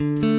you